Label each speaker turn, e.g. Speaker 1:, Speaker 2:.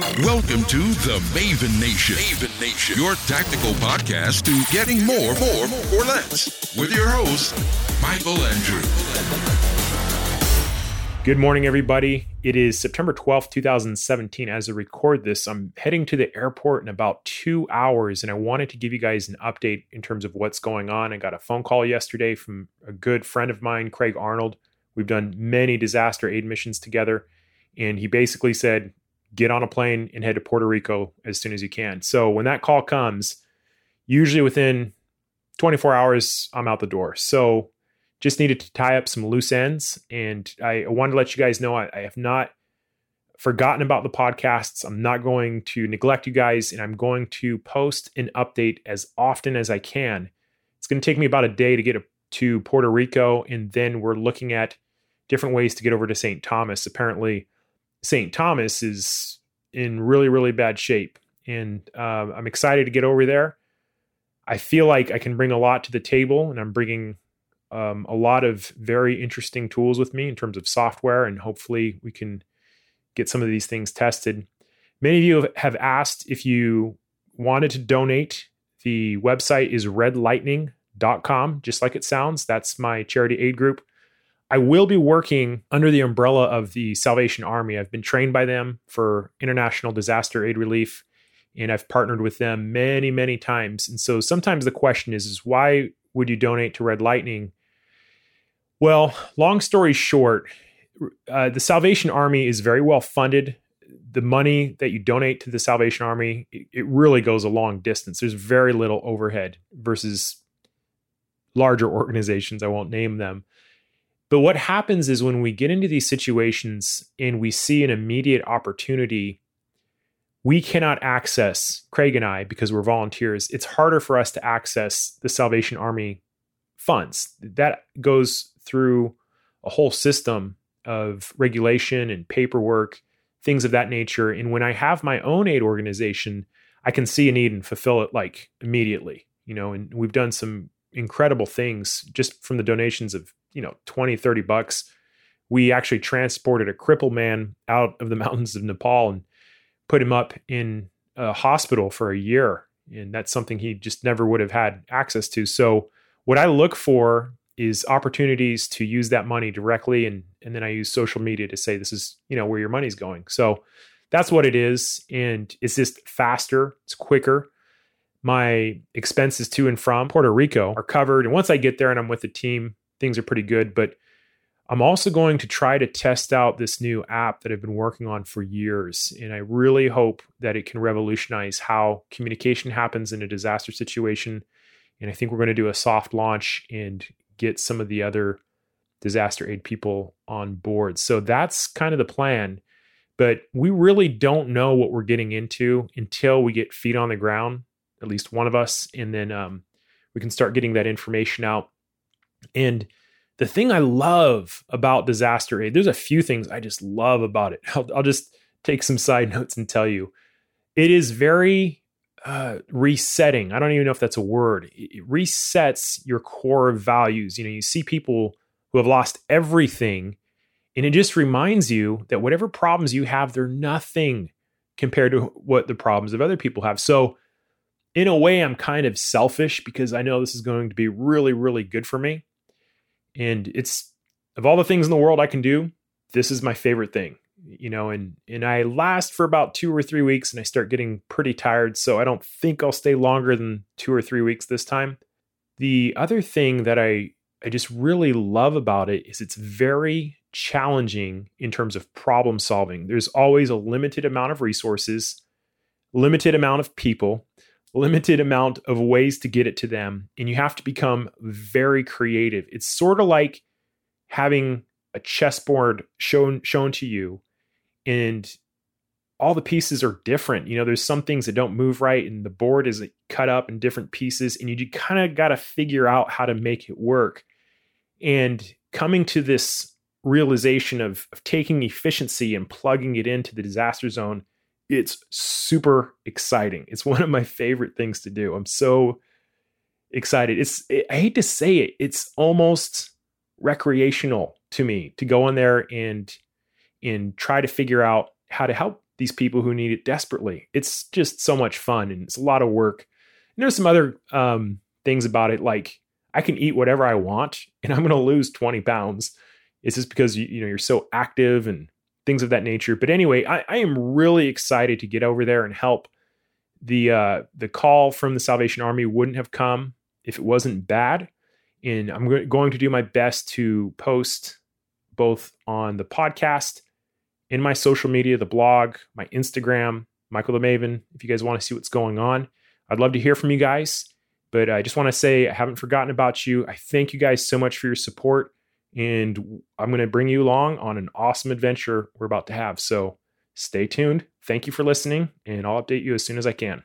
Speaker 1: Welcome to the Maven Nation. Maven Nation, your tactical podcast to getting more, more, or less. With your host, Michael Andrew.
Speaker 2: Good morning, everybody. It is September 12th, 2017. As I record this, I'm heading to the airport in about two hours, and I wanted to give you guys an update in terms of what's going on. I got a phone call yesterday from a good friend of mine, Craig Arnold. We've done many disaster aid missions together, and he basically said, get on a plane and head to Puerto Rico as soon as you can. So when that call comes, usually within 24 hours, I'm out the door. So just needed to tie up some loose ends. And I wanted to let you guys know I, I have not forgotten about the podcasts. I'm not going to neglect you guys, and I'm going to post an update as often as I can. It's going to take me about a day to get to Puerto Rico, and then we're looking at different ways to get over to St. Thomas. Apparently, St. Thomas is in really, really bad shape. And uh, I'm excited to get over there. I feel like I can bring a lot to the table, and I'm bringing um, a lot of very interesting tools with me in terms of software, and hopefully we can get some of these things tested. Many of you have asked if you wanted to donate. The website is redlightning.com, just like it sounds. That's my charity aid group. I will be working under the umbrella of the Salvation Army. I've been trained by them for international disaster aid relief, and I've partnered with them many, many times. And so sometimes the question is, is why would you donate to Red Lightning? Well, long story short, uh, the Salvation Army is very well funded. The money that you donate to the Salvation Army, it, it really goes a long distance. There's very little overhead versus larger organizations. I won't name them. But what happens is when we get into these situations and we see an immediate opportunity, we cannot access Craig and I because we're volunteers. It's harder for us to access the Salvation Army funds. That goes through a whole system of regulation and paperwork, things of that nature. And when I have my own aid organization, I can see a need and fulfill it like immediately. You know, and we've done some incredible things just from the donations of you know 20 30 bucks. We actually transported a crippled man out of the mountains of nepal and put him up in a hospital for a year. And that's something he just never would have had access to. So what i look for is opportunities to use that money directly. And and then i use social media to say this is you know where your money's going. So that's what it is. And it's just faster. It's quicker. My expenses to and from Puerto Rico are covered. And once I get there and I'm with the team, things are pretty good. But I'm also going to try to test out this new app that I've been working on for years. And I really hope that it can revolutionize how communication happens in a disaster situation. And I think we're going to do a soft launch and get some of the other disaster aid people on board. So that's kind of the plan. But we really don't know what we're getting into until we get feet on the ground, at least one of us. And then um, we can start getting that information out and the thing I love about disaster aid, there's a few things I just love about it. I'll, I'll just take some side notes and tell you. It is very uh, resetting. I don't even know if that's a word. It resets your core values. You know, you see people who have lost everything, and it just reminds you that whatever problems you have, they're nothing compared to what the problems of other people have. So, in a way, I'm kind of selfish because I know this is going to be really, really good for me. And it's of all the things in the world I can do, this is my favorite thing. You know, and and I last for about 2 or 3 weeks and I start getting pretty tired, so I don't think I'll stay longer than 2 or 3 weeks this time. The other thing that I I just really love about it is it's very challenging in terms of problem solving. There's always a limited amount of resources, limited amount of people, limited amount of ways to get it to them and you have to become very creative. It's sort of like having a chessboard shown shown to you and all the pieces are different. You know there's some things that don't move right and the board is cut up in different pieces and you kind of got to figure out how to make it work. And coming to this realization of, of taking efficiency and plugging it into the disaster zone it's super exciting. It's one of my favorite things to do. I'm so excited. It's it, I hate to say it, it's almost recreational to me to go in there and and try to figure out how to help these people who need it desperately. It's just so much fun and it's a lot of work. And there's some other um, things about it, like I can eat whatever I want and I'm going to lose 20 pounds. It's just because you, you know you're so active and things of that nature. But anyway, I, I am really excited to get over there and help. The uh, the call from the Salvation Army wouldn't have come if it wasn't bad, and I'm going to do my best to post both on the podcast, in my social media, the blog, my Instagram, Michael the Maven. If you guys want to see what's going on, I'd love to hear from you guys. But I just want to say I haven't forgotten about you. I thank you guys so much for your support. And I'm going to bring you along on an awesome adventure we're about to have. So stay tuned. Thank you for listening, and I'll update you as soon as I can.